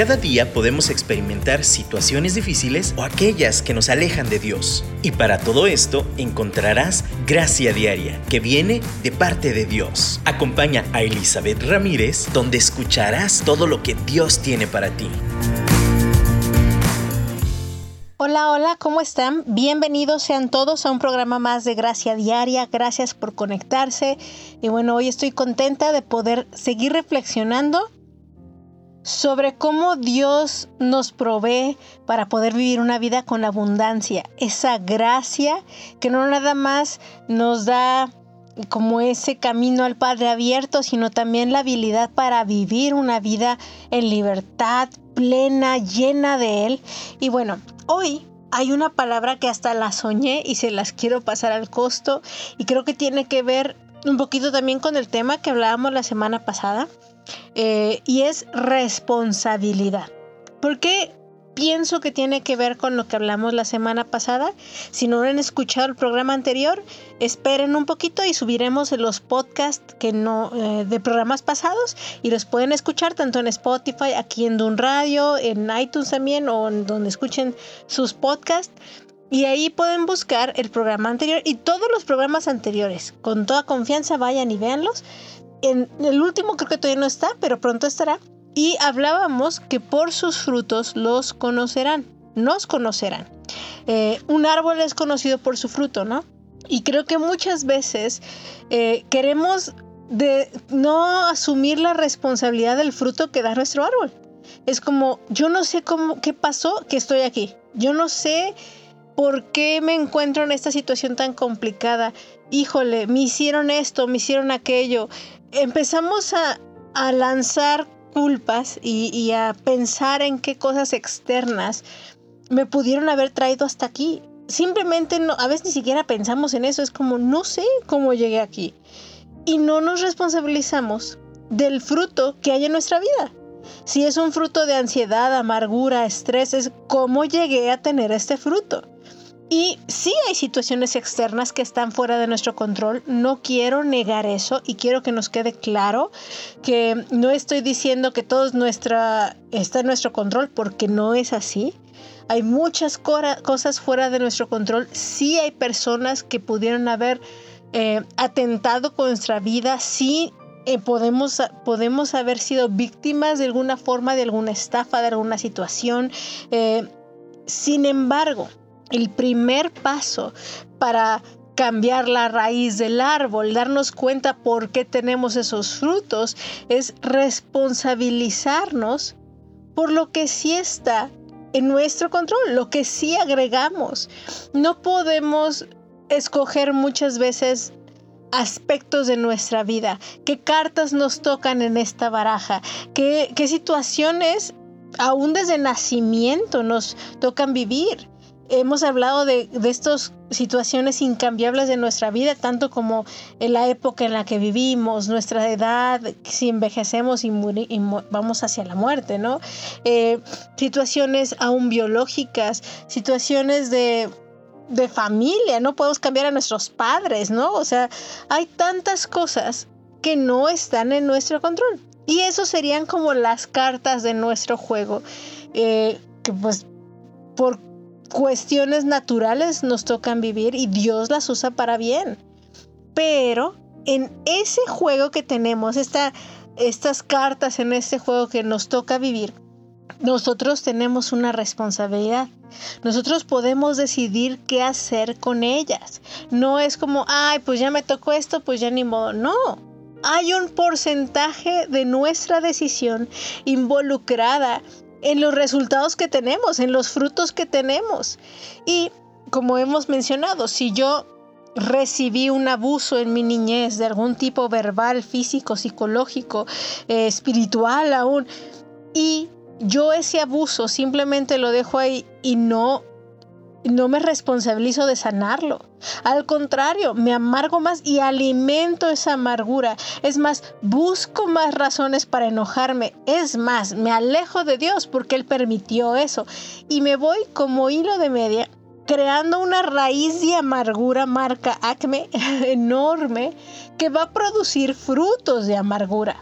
Cada día podemos experimentar situaciones difíciles o aquellas que nos alejan de Dios. Y para todo esto encontrarás gracia diaria que viene de parte de Dios. Acompaña a Elizabeth Ramírez donde escucharás todo lo que Dios tiene para ti. Hola, hola, ¿cómo están? Bienvenidos sean todos a un programa más de Gracia Diaria. Gracias por conectarse. Y bueno, hoy estoy contenta de poder seguir reflexionando sobre cómo Dios nos provee para poder vivir una vida con abundancia, esa gracia que no nada más nos da como ese camino al Padre abierto, sino también la habilidad para vivir una vida en libertad plena, llena de Él. Y bueno, hoy hay una palabra que hasta la soñé y se las quiero pasar al costo y creo que tiene que ver un poquito también con el tema que hablábamos la semana pasada eh, y es responsabilidad. ¿Por qué pienso que tiene que ver con lo que hablamos la semana pasada? Si no han escuchado el programa anterior, esperen un poquito y subiremos los podcasts que no, eh, de programas pasados y los pueden escuchar tanto en Spotify, aquí en Dun Radio, en iTunes también o donde escuchen sus podcasts. Y ahí pueden buscar el programa anterior y todos los programas anteriores. Con toda confianza vayan y véanlos en el último creo que todavía no está, pero pronto estará. Y hablábamos que por sus frutos los conocerán, nos conocerán. Eh, un árbol es conocido por su fruto, ¿no? Y creo que muchas veces eh, queremos no asumir la responsabilidad del fruto que da nuestro árbol. Es como, yo no sé cómo, qué pasó que estoy aquí. Yo no sé por qué me encuentro en esta situación tan complicada. Híjole, me hicieron esto, me hicieron aquello empezamos a, lanzar culpas y, a pensar en qué cosas externas me pudieron haber traído hasta aquí. Simplemente no, a veces ni siquiera pensamos en eso, es como no sé cómo llegué aquí. Y no nos responsabilizamos del fruto que hay en nuestra vida. Si es un fruto de ansiedad, amargura, estrés, es cómo llegué a tener este fruto. Y sí hay situaciones externas que están fuera de nuestro control, no quiero negar eso y quiero que nos quede claro que no estoy diciendo que todo está en nuestro control porque no es así. Hay muchas cosas fuera de nuestro control, sí hay personas que pudieron haber eh, atentado con nuestra vida, sí eh, podemos, podemos haber sido víctimas de alguna forma, de alguna estafa, de alguna situación. Eh, sin embargo, el primer paso para cambiar la raíz del árbol, darnos cuenta por qué tenemos esos frutos, es responsabilizarnos por lo que sí está en nuestro control, lo que sí agregamos. No podemos escoger muchas veces aspectos de nuestra vida, qué cartas nos tocan en esta baraja, qué, qué situaciones aún desde nacimiento nos tocan vivir hemos hablado de, estas situaciones incambiables de nuestra vida, tanto como en la época en la que vivimos, nuestra edad, si envejecemos y, vamos hacia la muerte, ¿no? Eh, situaciones aún biológicas, situaciones de, de familia, no podemos cambiar a nuestros padres, ¿no? O sea, hay tantas cosas que no están en nuestro control. Y eso serían como las cartas de nuestro juego, eh, que pues por cuestiones naturales nos tocan vivir y Dios las usa para bien. Pero en ese juego que tenemos, estas cartas en este juego que nos toca vivir, nosotros tenemos una responsabilidad. Nosotros podemos decidir qué hacer con ellas. No es como, ay, pues ya me tocó esto, pues ya ni modo. No. Hay un porcentaje de nuestra decisión involucrada en los resultados que tenemos, en los frutos que tenemos. Y como hemos mencionado, si yo recibí un abuso en mi niñez de algún tipo verbal, físico, psicológico, eh, espiritual aún, y yo ese abuso simplemente lo dejo ahí y no no me responsabilizo de sanarlo. Al contrario, me amargo más y alimento esa amargura. Es más, busco más razones para enojarme. Es más, me alejo de Dios porque Él permitió eso. Y me voy como hilo de media creando una raíz de amargura marca acme enorme que va a producir frutos de amargura.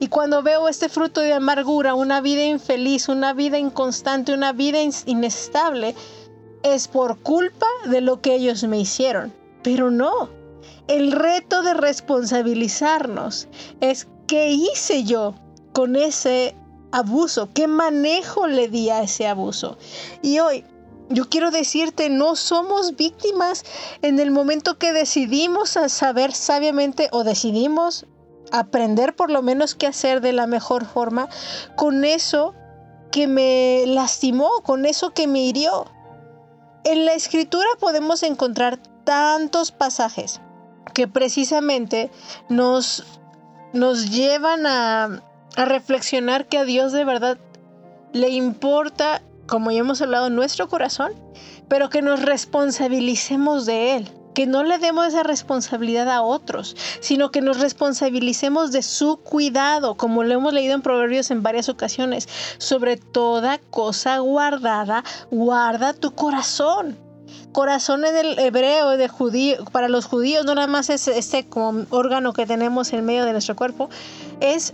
Y cuando veo este fruto de amargura, una vida infeliz, una vida inconstante, una vida inestable, es por culpa de lo que ellos me hicieron. Pero no, el reto de responsabilizarnos es qué hice yo con ese abuso, qué manejo le di a ese abuso. Y hoy yo quiero decirte, no somos víctimas en el momento que decidimos saber sabiamente o decidimos aprender por lo menos qué hacer de la mejor forma con eso que me lastimó, con eso que me hirió. En la escritura podemos encontrar tantos pasajes que precisamente nos, nos llevan a, a reflexionar que a Dios de verdad le importa, como ya hemos hablado, nuestro corazón, pero que nos responsabilicemos de Él que no le demos esa responsabilidad a otros, sino que nos responsabilicemos de su cuidado, como lo hemos leído en Proverbios en varias ocasiones. Sobre toda cosa guardada, guarda tu corazón. Corazón en el hebreo de judío, para los judíos no nada más es este órgano que tenemos en medio de nuestro cuerpo, es,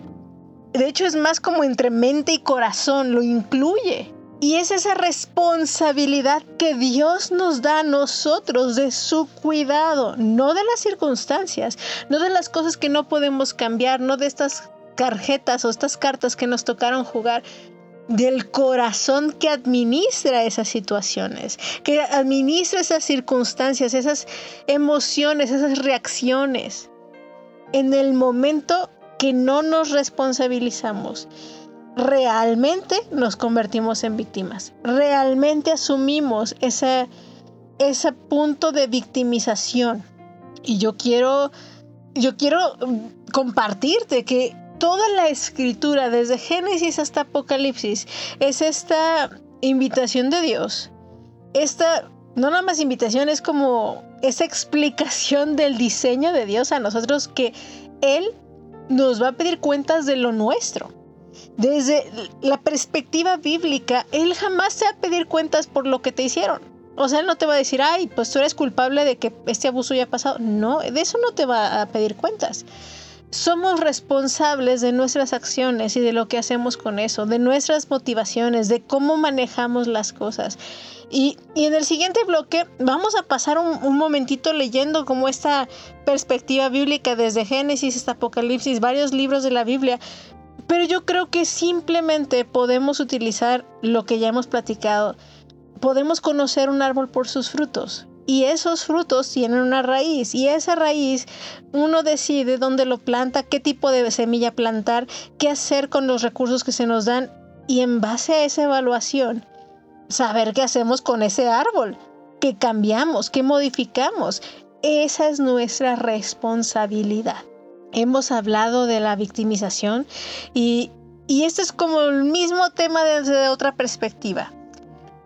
de hecho es más como entre mente y corazón, lo incluye. Y es esa responsabilidad que Dios nos da a nosotros de su cuidado, no de las circunstancias, no de las cosas que no podemos cambiar, no de estas tarjetas o estas cartas que nos tocaron jugar, del corazón que administra esas situaciones, que administra esas circunstancias, esas emociones, esas reacciones, en el momento que no nos responsabilizamos realmente nos convertimos en víctimas. Realmente asumimos ese, ese punto de victimización. Y yo quiero, yo quiero mm, compartirte que toda la escritura, desde Génesis hasta Apocalipsis, es esta invitación de Dios. Esta, no nada más invitación, es como esa explicación del diseño de Dios a nosotros que Él nos va a pedir cuentas de lo nuestro. Desde la perspectiva bíblica, Él jamás te va a pedir cuentas por lo que te hicieron. O sea, Él no te va a decir, ay, pues tú eres culpable de que este abuso ya ha pasado. No, de eso no te va a pedir cuentas. Somos responsables de nuestras acciones y de lo que hacemos con eso, de nuestras motivaciones, de cómo manejamos las cosas. Y, en el siguiente bloque vamos a pasar un, un, momentito leyendo como esta perspectiva bíblica desde Génesis hasta Apocalipsis, varios libros de la Biblia, pero yo creo que simplemente podemos utilizar lo que ya hemos platicado. Podemos conocer un árbol por sus frutos. Y esos frutos tienen una raíz. Y esa raíz uno decide dónde lo planta, qué tipo de semilla plantar, qué hacer con los recursos que se nos dan. Y en base a esa evaluación, saber qué hacemos con ese árbol, qué cambiamos, qué modificamos. Esa es nuestra responsabilidad hemos hablado de la victimización y, y esto es como el mismo tema desde otra perspectiva.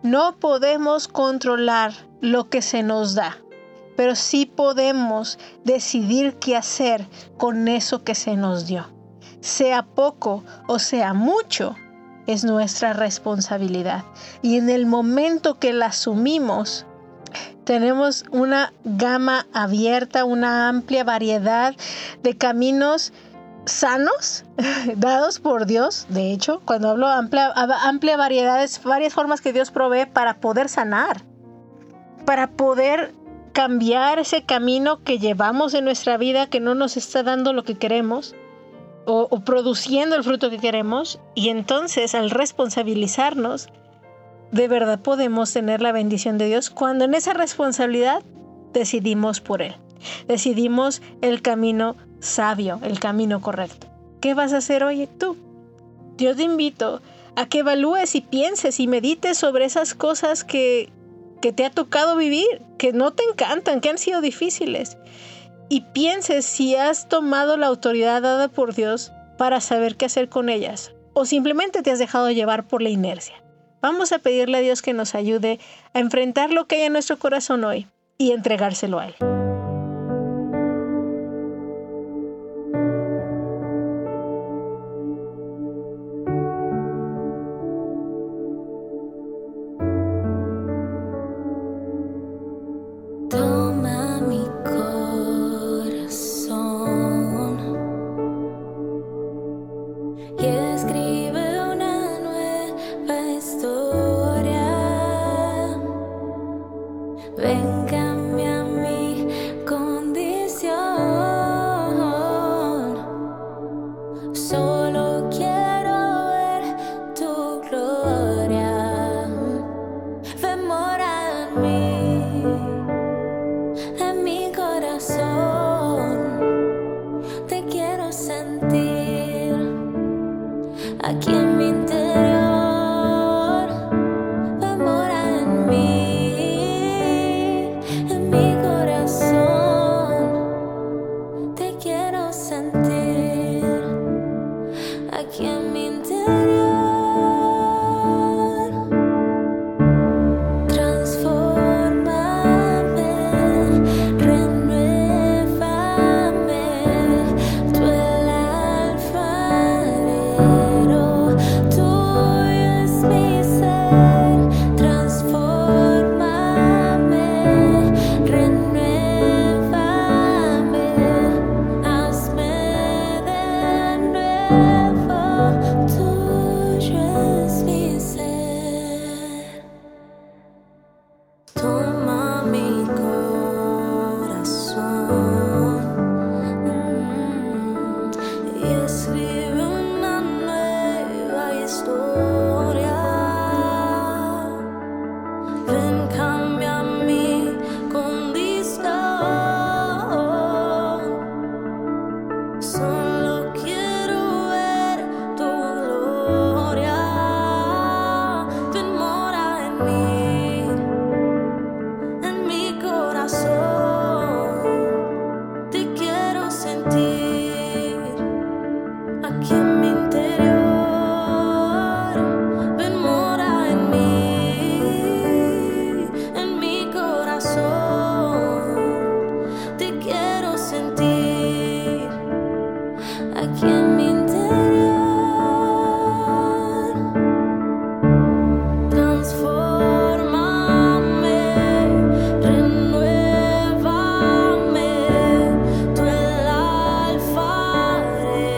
No podemos controlar lo que se nos da, pero sí podemos decidir qué hacer con eso que se nos dio. Sea poco o sea mucho, es nuestra responsabilidad. Y en el momento que la asumimos, tenemos una gama abierta, una amplia variedad de caminos sanos dados por Dios. De hecho, cuando hablo amplia, amplia variedad es varias formas que Dios provee para poder sanar, para poder cambiar ese camino que llevamos en nuestra vida que no nos está dando lo que queremos o, o produciendo el fruto que queremos. Y entonces al responsabilizarnos, de verdad podemos tener la bendición de Dios cuando en esa responsabilidad decidimos por Él. Decidimos el camino sabio, el camino correcto. ¿Qué vas a hacer hoy tú? Yo te invito a que evalúes y pienses y medites sobre esas cosas que, que te ha tocado vivir, que no te encantan, que han sido difíciles. Y pienses si has tomado la autoridad dada por Dios para saber qué hacer con ellas o simplemente te has dejado llevar por la inercia. Vamos a pedirle a Dios que nos ayude a enfrentar lo que hay en nuestro corazón hoy y entregárselo a Él.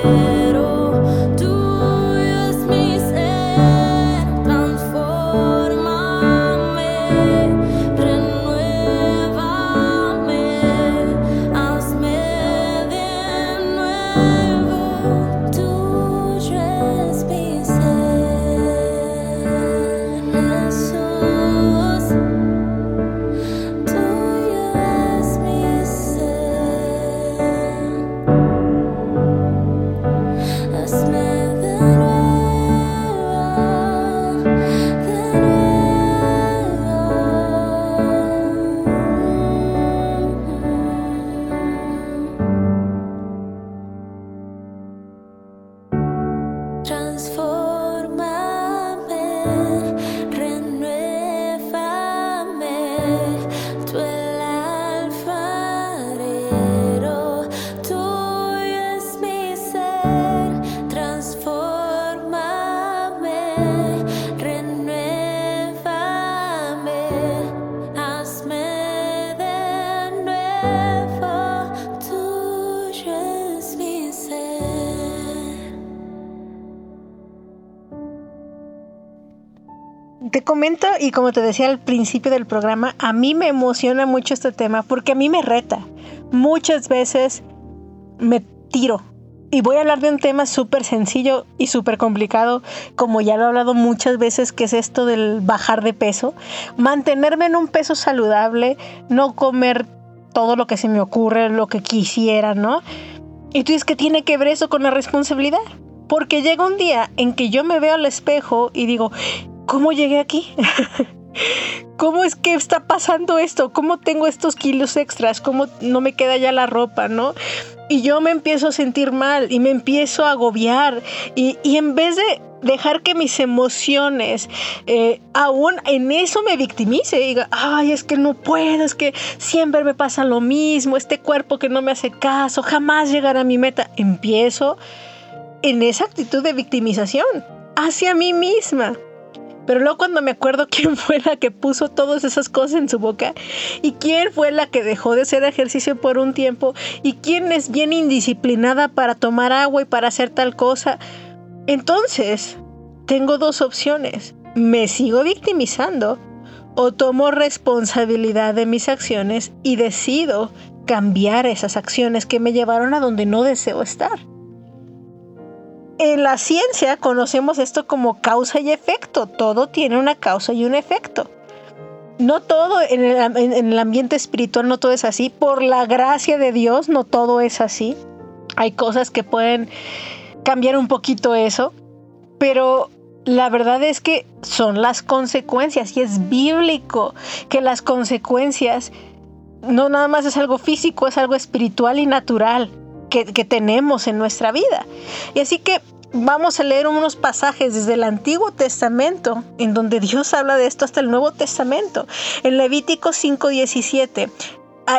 thank you comento y como te decía al principio del programa, a mí me emociona mucho este tema porque a mí me reta. Muchas veces me tiro. Y voy a hablar de un tema súper sencillo y súper complicado, como ya lo he hablado muchas veces, que es esto del bajar de peso. Mantenerme en un peso saludable, no comer todo lo que se me ocurre, lo que quisiera, ¿no? Y tú dices que tiene que ver eso con la responsabilidad. Porque llega un día en que yo me veo al espejo y digo, ¿cómo llegué aquí? ¿Cómo es que está pasando esto? ¿Cómo tengo estos kilos extras? ¿Cómo no me queda ya la ropa, no? Y yo me empiezo a sentir mal y me empiezo a agobiar. Y, en vez de dejar que mis emociones eh, aún en eso me victimice y diga, ay, es que no puedo, es que siempre me pasa lo mismo, este cuerpo que no me hace caso, jamás llegará a mi meta. Empiezo en esa actitud de victimización hacia mí misma. Pero luego cuando me acuerdo quién fue la que puso todas esas cosas en su boca y quién fue la que dejó de hacer ejercicio por un tiempo y quién es bien indisciplinada para tomar agua y para hacer tal cosa, entonces tengo dos opciones. Me sigo victimizando o tomo responsabilidad de mis acciones y decido cambiar esas acciones que me llevaron a donde no deseo estar. En la ciencia conocemos esto como causa y efecto. Todo tiene una causa y un efecto. No todo en el, ambiente espiritual, no todo es así. Por la gracia de Dios, no todo es así. Hay cosas que pueden cambiar un poquito eso, pero la verdad es que son las consecuencias y es bíblico que las consecuencias no nada más es algo físico, es algo espiritual y natural que, tenemos en nuestra vida. Y así que vamos a leer unos pasajes desde el Antiguo Testamento, en donde Dios habla de esto hasta el Nuevo Testamento. En Levítico 5:17,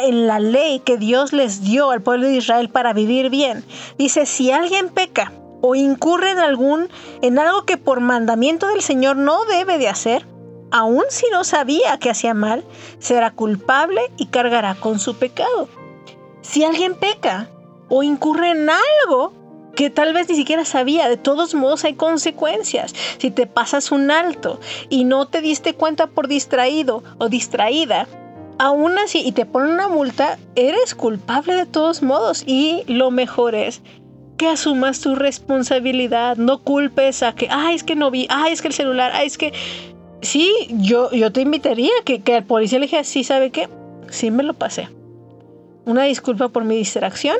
en la ley que Dios les dio al pueblo de Israel para vivir bien, dice, si alguien peca o incurre en algún en algo que por mandamiento del Señor no debe de hacer, aun si no sabía que hacía mal, será culpable y cargará con su pecado. Si alguien peca o incurre en algo que tal vez ni siquiera sabía, de todos modos hay consecuencias. Si te pasas un alto y no te diste cuenta por distraído o distraída, aún así y te ponen una multa, eres culpable de todos modos y lo mejor es que asumas tu responsabilidad, no culpes a que, ay, es que no vi, ay, es que el celular, ay, es que... Sí, yo, yo te invitaría que, que al policía le dijera, sí, ¿sabe qué? Sí me lo pasé. Una disculpa por mi distracción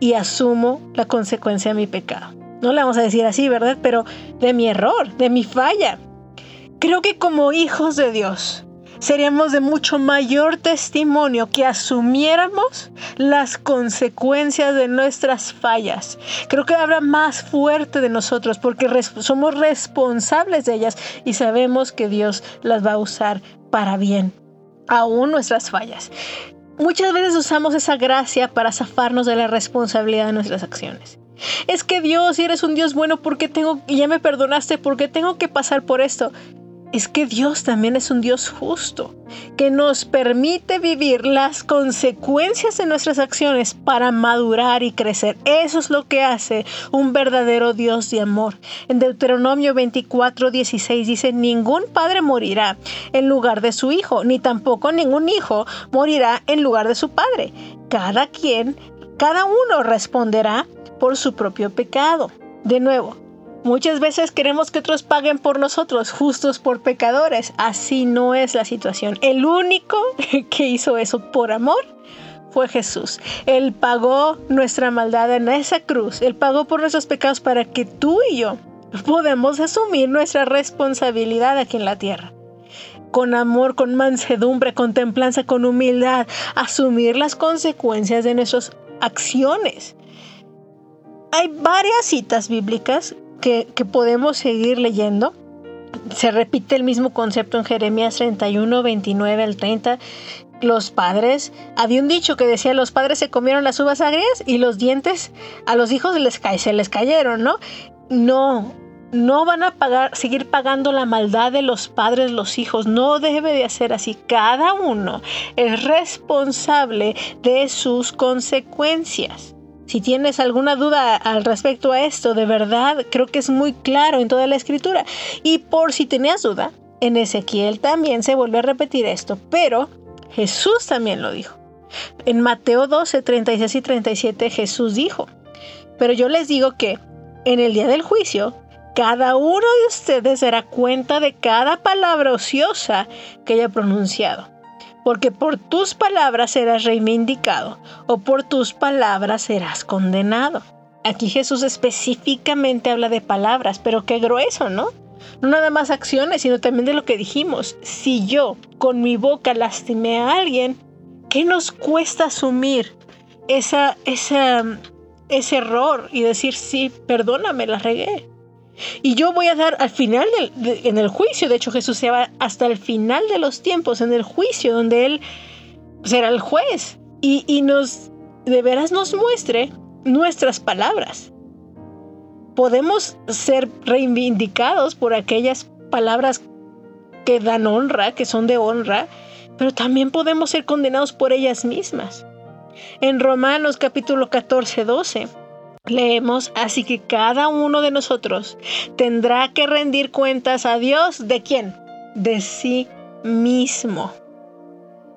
y asumo la consecuencia de mi pecado. No le vamos a decir así, ¿verdad? Pero de mi error, de mi falla. Creo que como hijos de Dios, seríamos de mucho mayor testimonio que asumiéramos las consecuencias de nuestras fallas. Creo que habla más fuerte de nosotros porque somos responsables de ellas y sabemos que Dios las va a usar para bien, aún nuestras fallas. Muchas veces usamos esa gracia para zafarnos de la responsabilidad de nuestras acciones. Es que Dios, si eres un Dios bueno, ¿por qué tengo, ya me perdonaste, ¿por qué tengo que pasar por esto? Es que Dios también es un Dios justo, que nos permite vivir las consecuencias de nuestras acciones para madurar y crecer. Eso es lo que hace un verdadero Dios de amor. En Deuteronomio 24, 16 dice, ningún padre morirá en lugar de su hijo, ni tampoco ningún hijo morirá en lugar de su padre. Cada quien, cada uno responderá por su propio pecado. De nuevo, Muchas veces queremos que otros paguen por nosotros, justos por pecadores. Así no es la situación. El único que hizo eso por amor fue Jesús. Él pagó nuestra maldad en esa cruz. Él pagó por nuestros pecados para que tú y yo podamos asumir nuestra responsabilidad aquí en la tierra. Con amor, con mansedumbre, con templanza, con humildad, asumir las consecuencias de nuestras acciones. Hay varias citas bíblicas que, podemos seguir leyendo. Se repite el mismo concepto en Jeremías 31, 29 al 30 los padres, había un dicho que decía los padres se comieron las uvas agrias y los dientes a los hijos les se les cayeron, ¿no? No, no van a pagar, seguir pagando la maldad de los padres, los hijos. No debe de hacer así. Cada uno es responsable de sus consecuencias. Si tienes alguna duda al respecto a esto, de verdad creo que es muy claro en toda la escritura. Y por si tenías duda, en Ezequiel también se vuelve a repetir esto, pero Jesús también lo dijo. En Mateo 12, 36 y 37 Jesús dijo, pero yo les digo que en el día del juicio, cada uno de ustedes dará cuenta de cada palabra ociosa que haya pronunciado porque por tus palabras serás reivindicado o por tus palabras serás condenado. Aquí Jesús específicamente habla de palabras, pero qué grueso, ¿no? No nada más acciones, sino también de lo que dijimos. Si yo con mi boca lastimé a alguien, ¿qué nos cuesta asumir esa, esa, ese error y decir, sí, perdóname, la regué? Y yo voy a dar al final del, en el juicio, de hecho Jesús se va hasta el final de los tiempos, en el juicio, donde Él será el juez y, y nos, de veras nos muestre nuestras palabras. Podemos ser reivindicados por aquellas palabras que dan honra, que son de honra, pero también podemos ser condenados por ellas mismas. En Romanos capítulo 14, 12 Leemos, así que cada uno de nosotros tendrá que rendir cuentas a Dios de quién? De sí mismo.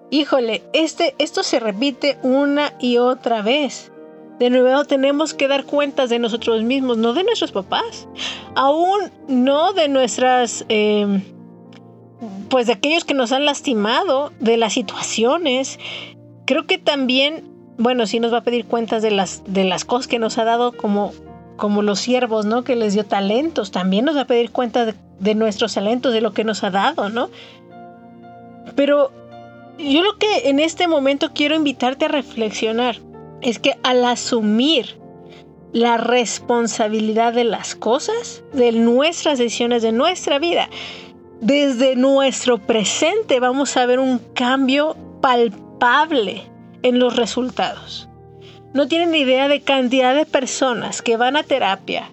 Híjole, este, esto se repite una y otra vez. De nuevo tenemos que dar cuentas de nosotros mismos, no de nuestros papás, aún no de nuestras, eh, pues de aquellos que nos han lastimado, de las situaciones. Creo que también, bueno, sí nos va a pedir cuentas de las, de las cosas que nos ha dado como, como los siervos, ¿no? Que les dio talentos, también nos va a pedir cuentas de, de nuestros talentos, de lo que nos ha dado, ¿no? Pero yo lo que en este momento quiero invitarte a reflexionar es que al asumir la responsabilidad de las cosas, de nuestras decisiones, de nuestra vida, desde nuestro presente vamos a ver un cambio palpable en los resultados. No tienen idea de cantidad de personas que van a terapia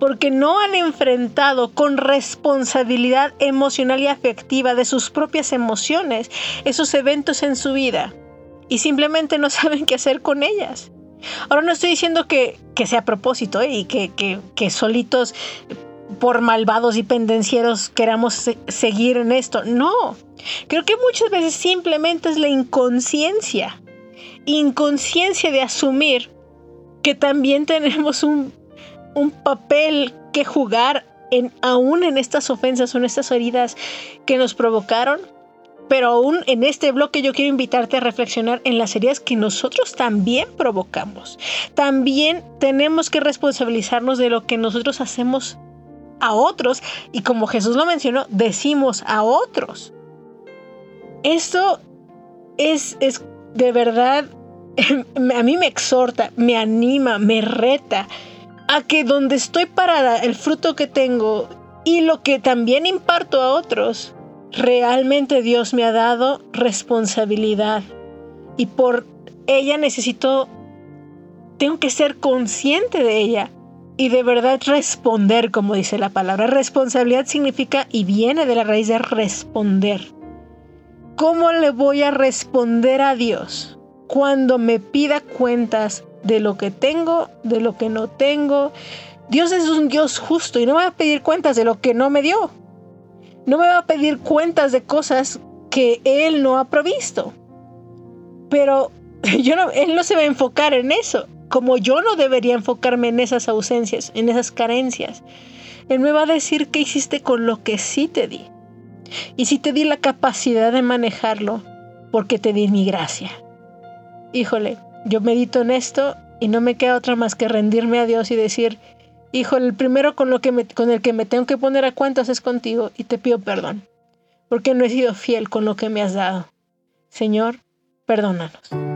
porque no han enfrentado con responsabilidad emocional y afectiva de sus propias emociones esos eventos en su vida y simplemente no saben qué hacer con ellas. Ahora no estoy diciendo que, sea a propósito ¿eh? y que, solitos por malvados y pendencieros queramos seguir en esto. No, creo que muchas veces simplemente es la inconsciencia. Inconsciencia de asumir que también tenemos un, un papel que jugar en, aún en estas ofensas o en estas heridas que nos provocaron pero aún en este bloque yo quiero invitarte a reflexionar en las heridas que nosotros también provocamos. También tenemos que responsabilizarnos de lo que nosotros hacemos a otros y como Jesús lo mencionó, decimos a otros. Esto es, es de verdad, a mí me exhorta, me anima, me reta a que donde estoy parada, el fruto que tengo y lo que también imparto a otros, realmente Dios me ha dado responsabilidad y por ella necesito, tengo que ser consciente de ella y de verdad responder, como dice la palabra. Responsabilidad significa y viene de la raíz de responder. ¿Cómo le voy a responder a Dios cuando me pida cuentas de lo que tengo, de lo que no tengo? Dios es un Dios justo y no me va a pedir cuentas de lo que no me dio no me va a pedir cuentas de cosas que Él no ha provisto. Pero yo no, Él no se va a enfocar en eso, como yo no debería enfocarme en esas ausencias, en esas carencias. Él me va a decir qué hiciste con lo que sí te di. Y si te di la capacidad de manejarlo, porque te di mi gracia. Híjole, yo medito en esto y no me queda otra más que rendirme a Dios y decir, Hijo, el primero con, lo que me, con el que me tengo que poner a cuentas es contigo y te pido perdón, porque no he sido fiel con lo que me has dado. Señor, perdónanos.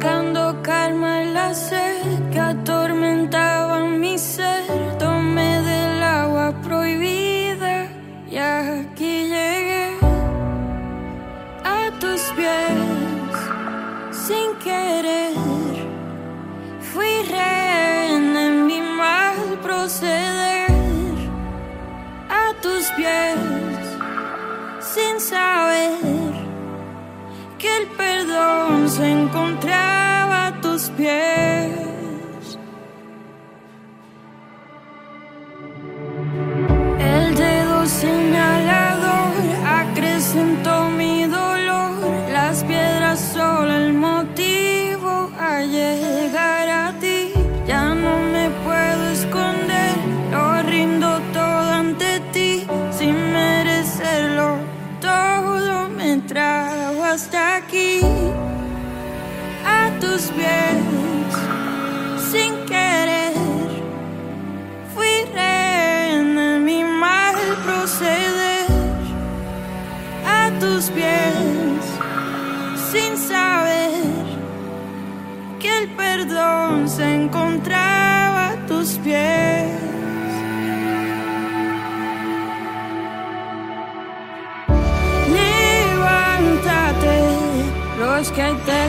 Buscando calma en la sed que atormentaba mi ser. Tomé del agua prohibida y aquí llegué a tus pies sin querer. Fui rehén en mi mal proceder a tus pies El dedo señalador acrecentó mi dolor, las piedras solo el motivo a llegar a ti. Ya no me puedo esconder, lo rindo todo ante ti, sin merecerlo, todo me trajo hasta aquí. A tus pies se encontraba a tus pies. los que te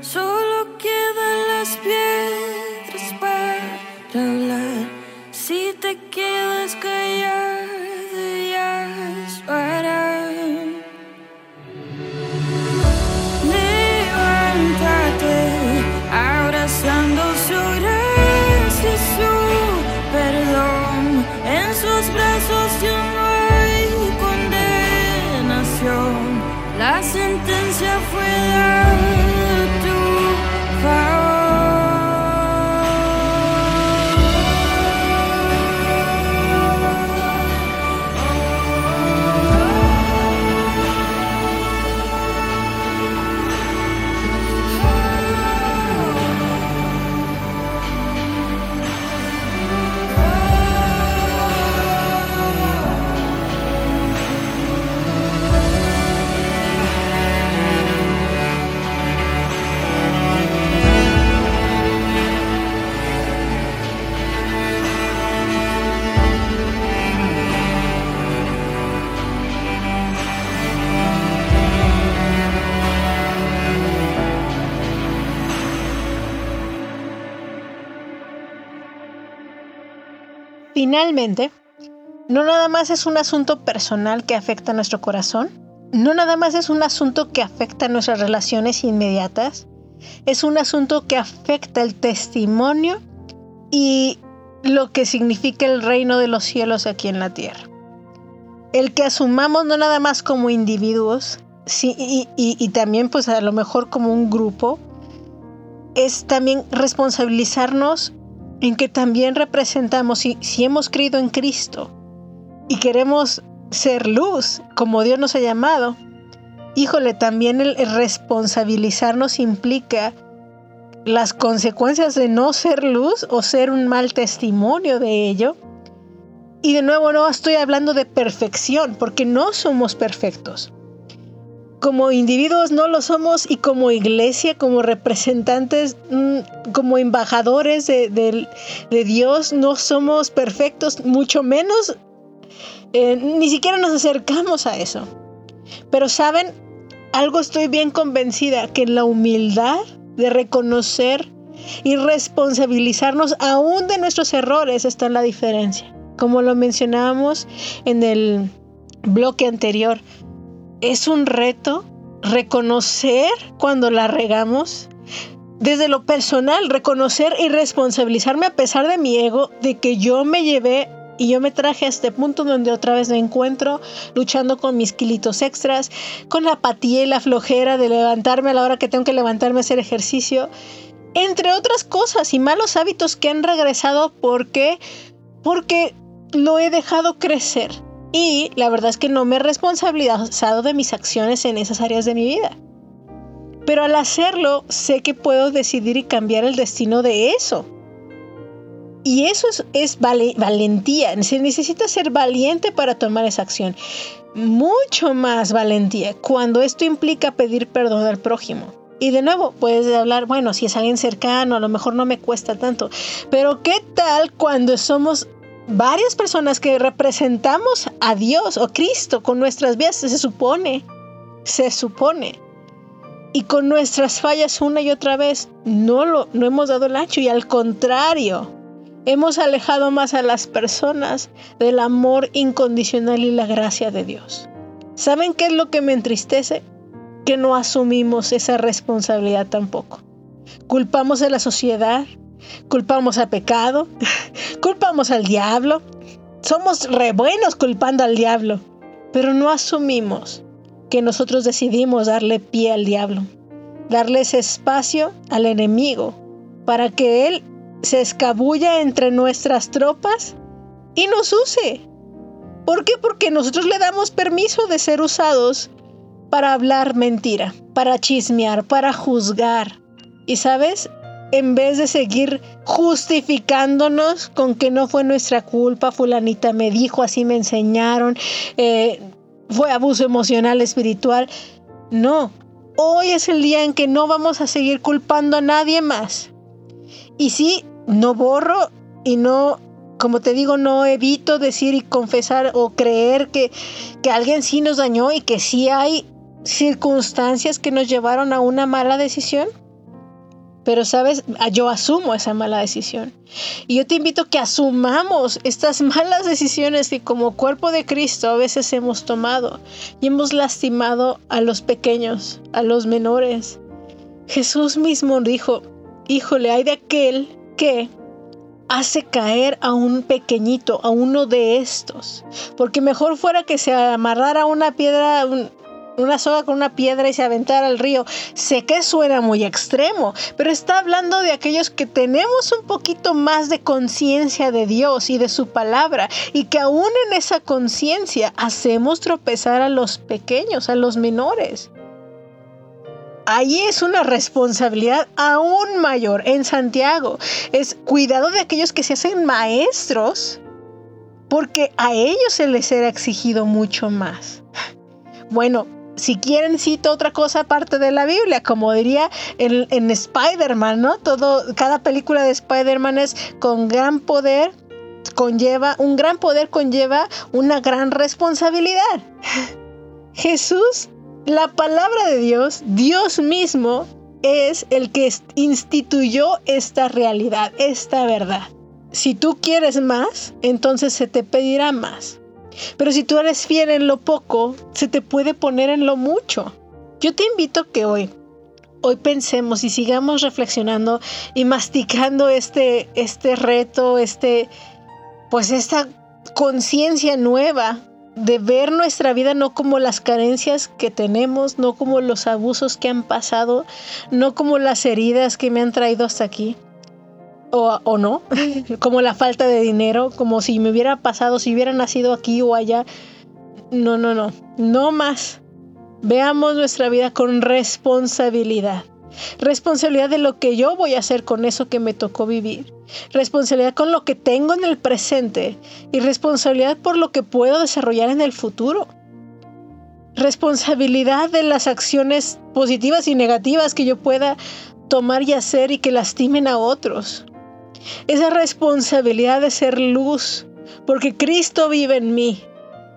solo quedan las piedras Finalmente, no nada más es un asunto personal que afecta a nuestro corazón, no nada más es un asunto que afecta a nuestras relaciones inmediatas, es un asunto que afecta el testimonio y lo que significa el reino de los cielos aquí en la tierra. El que asumamos no nada más como individuos, y, y también pues a lo mejor como un grupo, es también responsabilizarnos en que también representamos, si, si hemos creído en Cristo y queremos ser luz, como Dios nos ha llamado, híjole, también el, responsabilizarnos implica las consecuencias de no ser luz o ser un mal testimonio de ello. Y de nuevo no estoy hablando de perfección, porque no somos perfectos como individuos no lo somos y como iglesia, como representantes, mm, como embajadores de, Dios, no somos perfectos, mucho menos, eh, ni siquiera nos acercamos a eso. Pero saben, algo estoy bien convencida, que en la humildad de reconocer y responsabilizarnos aún de nuestros errores está la diferencia. Como lo mencionábamos en el bloque anterior, es un reto reconocer cuando la regamos. Desde lo personal, reconocer y responsabilizarme a pesar de mi ego, de que yo me llevé y yo me traje a este punto donde otra vez me encuentro luchando con mis kilitos extras, con la apatía y la flojera de levantarme a la hora que tengo que levantarme a hacer ejercicio, entre otras cosas y malos hábitos que han regresado porque porque lo he dejado crecer. Y la verdad es que no me he responsabilizado de mis acciones en esas áreas de mi vida. Pero al hacerlo, sé que puedo decidir y cambiar el destino de eso. Y eso es, valentía. Se necesita ser valiente para tomar esa acción. Mucho más valentía cuando esto implica pedir perdón al prójimo. Y de nuevo, puedes hablar, bueno, si es alguien cercano, a lo mejor no me cuesta tanto. Pero ¿qué tal cuando somos varias personas que representamos a Dios o Cristo con nuestras vidas, se supone, se supone. Y con nuestras fallas una y otra vez no lo no hemos dado el ancho y al contrario, hemos alejado más a las personas del amor incondicional y la gracia de Dios. ¿Saben qué es lo que me entristece? Que no asumimos esa responsabilidad tampoco. Culpamos a la sociedad, culpamos a pecado, culpamos al diablo. Somos re buenos culpando al diablo, pero no asumimos que nosotros decidimos darle pie al diablo, darle ese espacio al enemigo para que él se escabulla entre nuestras tropas y nos use. ¿Por qué? Porque nosotros le damos permiso de ser usados para hablar mentira, para chismear, para juzgar. Y sabes, en vez de seguir justificándonos con que no fue nuestra culpa, fulanita me dijo, así me enseñaron, eh, fue abuso emocional, espiritual. No, hoy es el día en que no vamos a seguir culpando a nadie más. Y sí, no borro y no, como te digo, no evito decir y confesar o creer que, que alguien sí nos dañó y que sí hay circunstancias que nos llevaron a una mala decisión. Pero, sabes, yo asumo esa mala decisión. Y yo te invito a que asumamos estas malas decisiones que como cuerpo de Cristo a veces hemos tomado y hemos lastimado a los pequeños, a los menores. Jesús mismo dijo, híjole, hay de aquel que hace caer a un pequeñito, a uno de estos. Porque mejor fuera que se amarrara una piedra, una soga con una piedra y se aventara al río. Sé que suena muy extremo, pero está hablando de aquellos que tenemos un poquito más de conciencia de Dios y de su palabra y que aún en esa conciencia hacemos tropezar a los pequeños, a los menores. Ahí es una responsabilidad aún mayor en Santiago. Es cuidado de aquellos que se hacen maestros porque a ellos se les será exigido mucho más. Bueno, si quieren cito otra cosa aparte de la Biblia, como diría en, Spider-Man, ¿no? Todo, cada película de Spider-Man es con gran poder, conlleva, un gran poder conlleva una gran responsabilidad. Jesús, la palabra de Dios, Dios mismo, es el que instituyó esta realidad, esta verdad. Si tú quieres más, entonces se te pedirá más. Pero si tú eres fiel en lo poco, se te puede poner en lo mucho. Yo te invito que hoy, hoy pensemos y sigamos reflexionando y masticando este, este reto, este, pues esta conciencia nueva de ver nuestra vida no como las carencias que tenemos, no como los abusos que han pasado, no como las heridas que me han traído hasta aquí, o, no, como la falta de dinero, como si me hubiera pasado, si hubiera nacido aquí o allá. No, no, no, no más. Veamos nuestra vida con responsabilidad. Responsabilidad de lo que yo voy a hacer con eso que me tocó vivir. Responsabilidad con lo que tengo en el presente y responsabilidad por lo que puedo desarrollar en el futuro. Responsabilidad de las acciones positivas y negativas que yo pueda tomar y hacer y que lastimen a otros esa responsabilidad de ser luz, porque Cristo vive en mí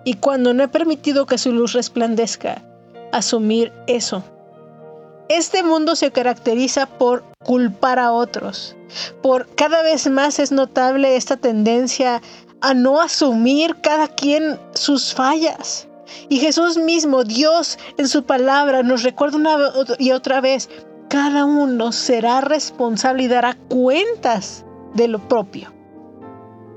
y cuando no he permitido que su luz resplandezca, asumir eso. Este mundo se caracteriza por culpar a otros, por cada vez más es notable esta tendencia a no asumir cada quien sus fallas. Y Jesús mismo, Dios en su palabra, nos recuerda una y otra vez, cada uno será responsable y dará cuentas de lo propio.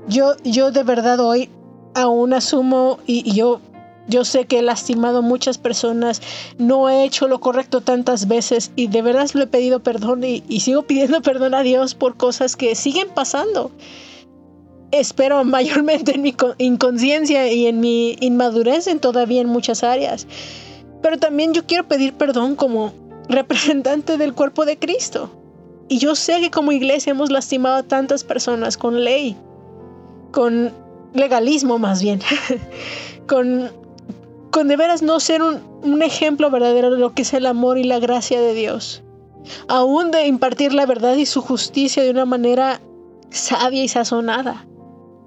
Yo, yo de verdad hoy aún asumo y, yo, yo sé que he lastimado muchas personas, no he hecho lo correcto tantas veces y de verdad lo he pedido perdón y, y sigo pidiendo perdón a Dios por cosas que siguen pasando. Espero mayormente en mi inconsciencia y en mi inmadurez en todavía en muchas áreas. Pero también yo quiero pedir perdón como representante del cuerpo de Cristo. Y yo sé que como iglesia hemos lastimado a tantas personas con ley, con legalismo más bien, con, con de veras no ser un, un ejemplo verdadero de lo que es el amor y la gracia de Dios. Aún de impartir la verdad y su justicia de una manera sabia y sazonada.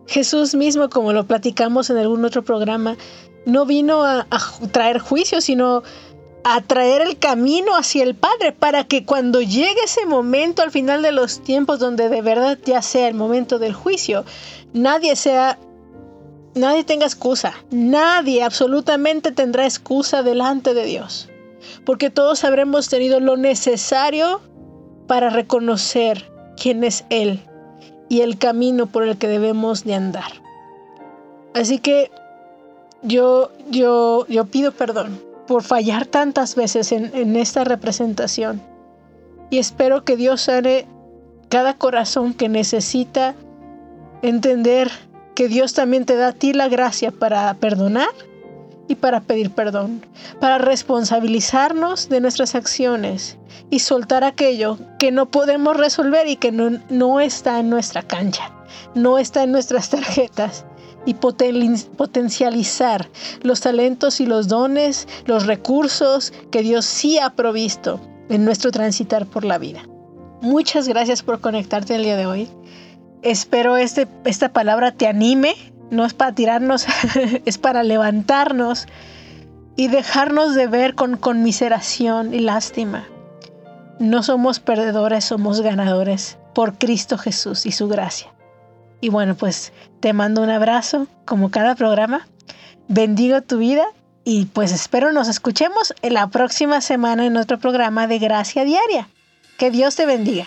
Jesús mismo, como lo platicamos en algún otro programa, no vino a, a traer juicio, sino a traer el camino hacia el Padre para que cuando llegue ese momento al final de los tiempos donde de verdad ya sea el momento del juicio, nadie sea nadie tenga excusa, nadie absolutamente tendrá excusa delante de Dios, porque todos habremos tenido lo necesario para reconocer quién es Él y el camino por el que debemos de andar. Así que yo, yo, yo pido perdón por fallar tantas veces en, esta representación. Y espero que Dios sane cada corazón que necesita entender que Dios también te da a ti la gracia para perdonar y para pedir perdón, para responsabilizarnos de nuestras acciones y soltar aquello que no podemos resolver y que no, no está en nuestra cancha, no está en nuestras tarjetas y potencializar los talentos y los dones, los recursos que Dios sí ha provisto en nuestro transitar por la vida. Muchas gracias por conectarte el día de hoy. Espero este, esta palabra te anime no es para tirarnos, es para levantarnos y dejarnos de ver con conmiseración y lástima. No somos perdedores, somos ganadores por Cristo Jesús y su gracia. Y bueno, pues te mando un abrazo como cada programa. Bendigo tu vida y pues espero nos escuchemos en la próxima semana en otro programa de Gracia Diaria. Que Dios te bendiga.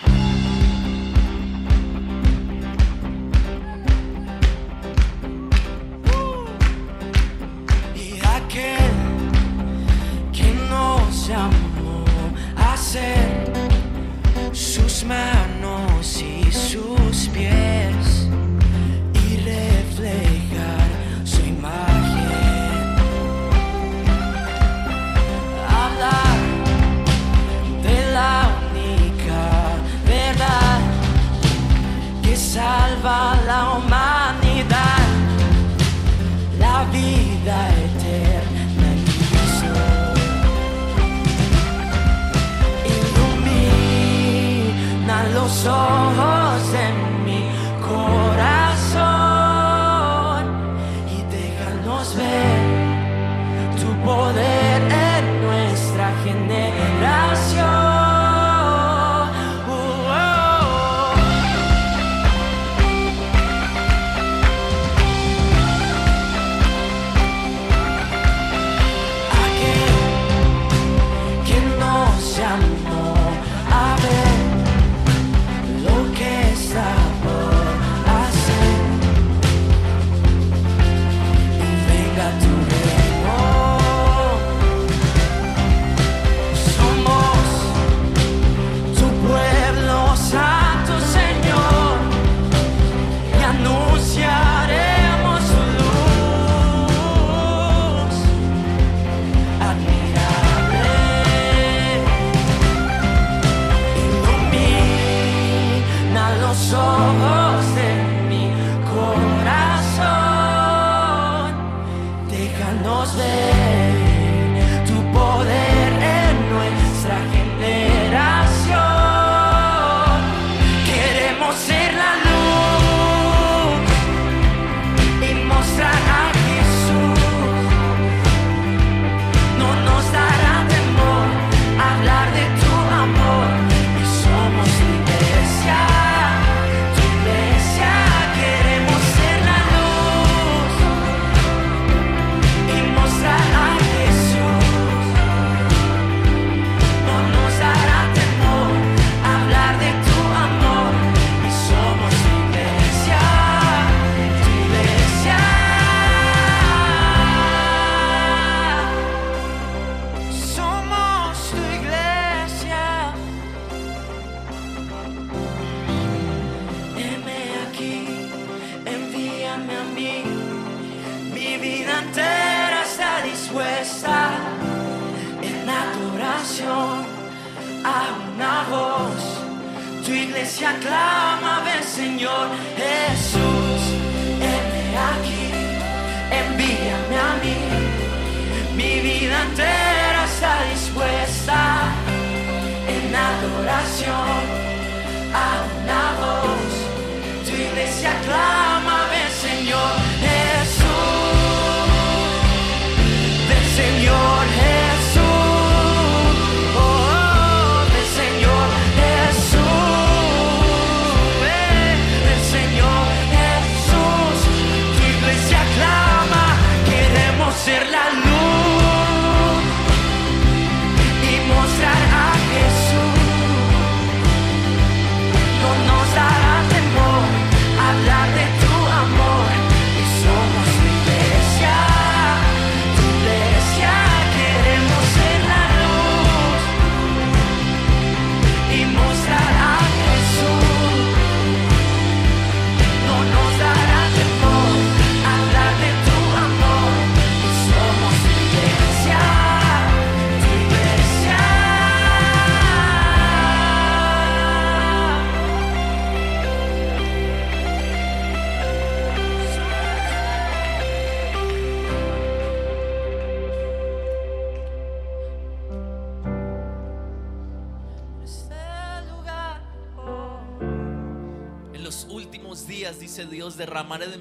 Salva la humanidad, la vida eterna. los ojos de mi corazón y déjanos ver tu poder en nuestra generación.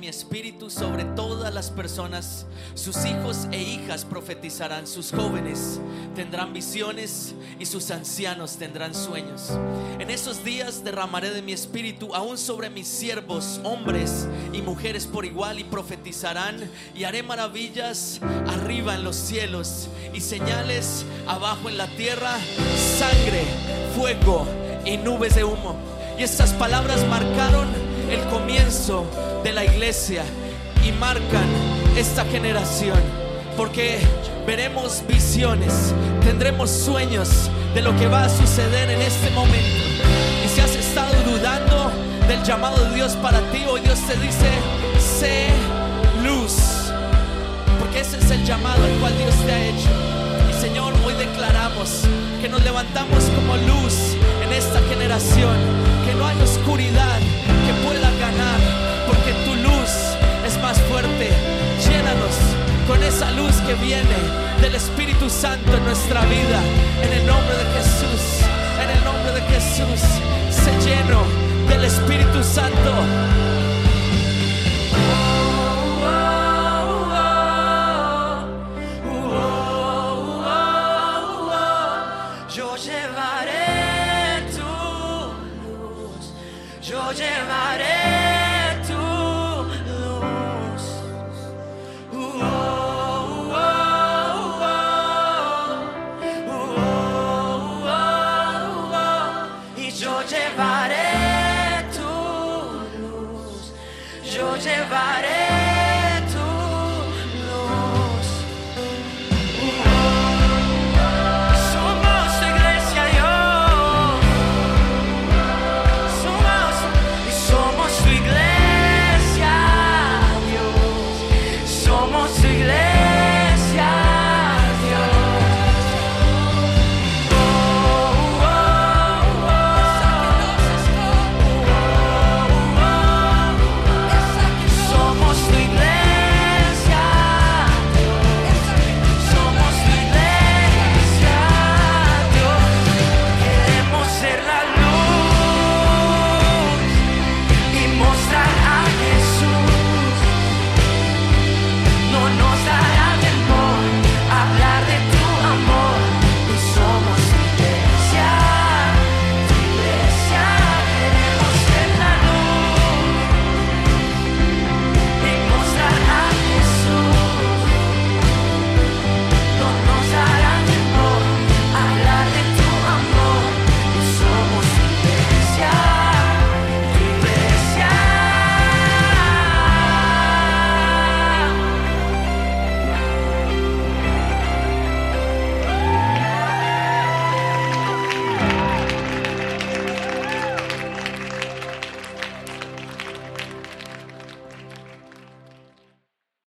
Mi espíritu sobre todas las personas. Sus hijos e hijas profetizarán, sus jóvenes tendrán visiones y sus ancianos tendrán sueños. En esos días derramaré de mi espíritu aún sobre mis siervos, hombres y mujeres por igual, y profetizarán y haré maravillas arriba en los cielos y señales abajo en la tierra, sangre, fuego y nubes de humo. Y estas palabras marcaron el comienzo de la iglesia y marcan esta generación. Porque veremos visiones, tendremos sueños de lo que va a suceder en este momento. Y si has estado dudando del llamado de Dios para ti, hoy Dios te dice, sé luz. Porque ese es el llamado al cual Dios te ha hecho. Y Señor, hoy declaramos que nos levantamos como luz en esta generación, que no hay oscuridad pueda ganar, porque tu luz es más fuerte. Llénanos con esa luz que viene del Espíritu Santo en nuestra vida, en el nombre de Jesús, en el nombre de Jesús, se lleno del Espíritu Santo. Yo llevaré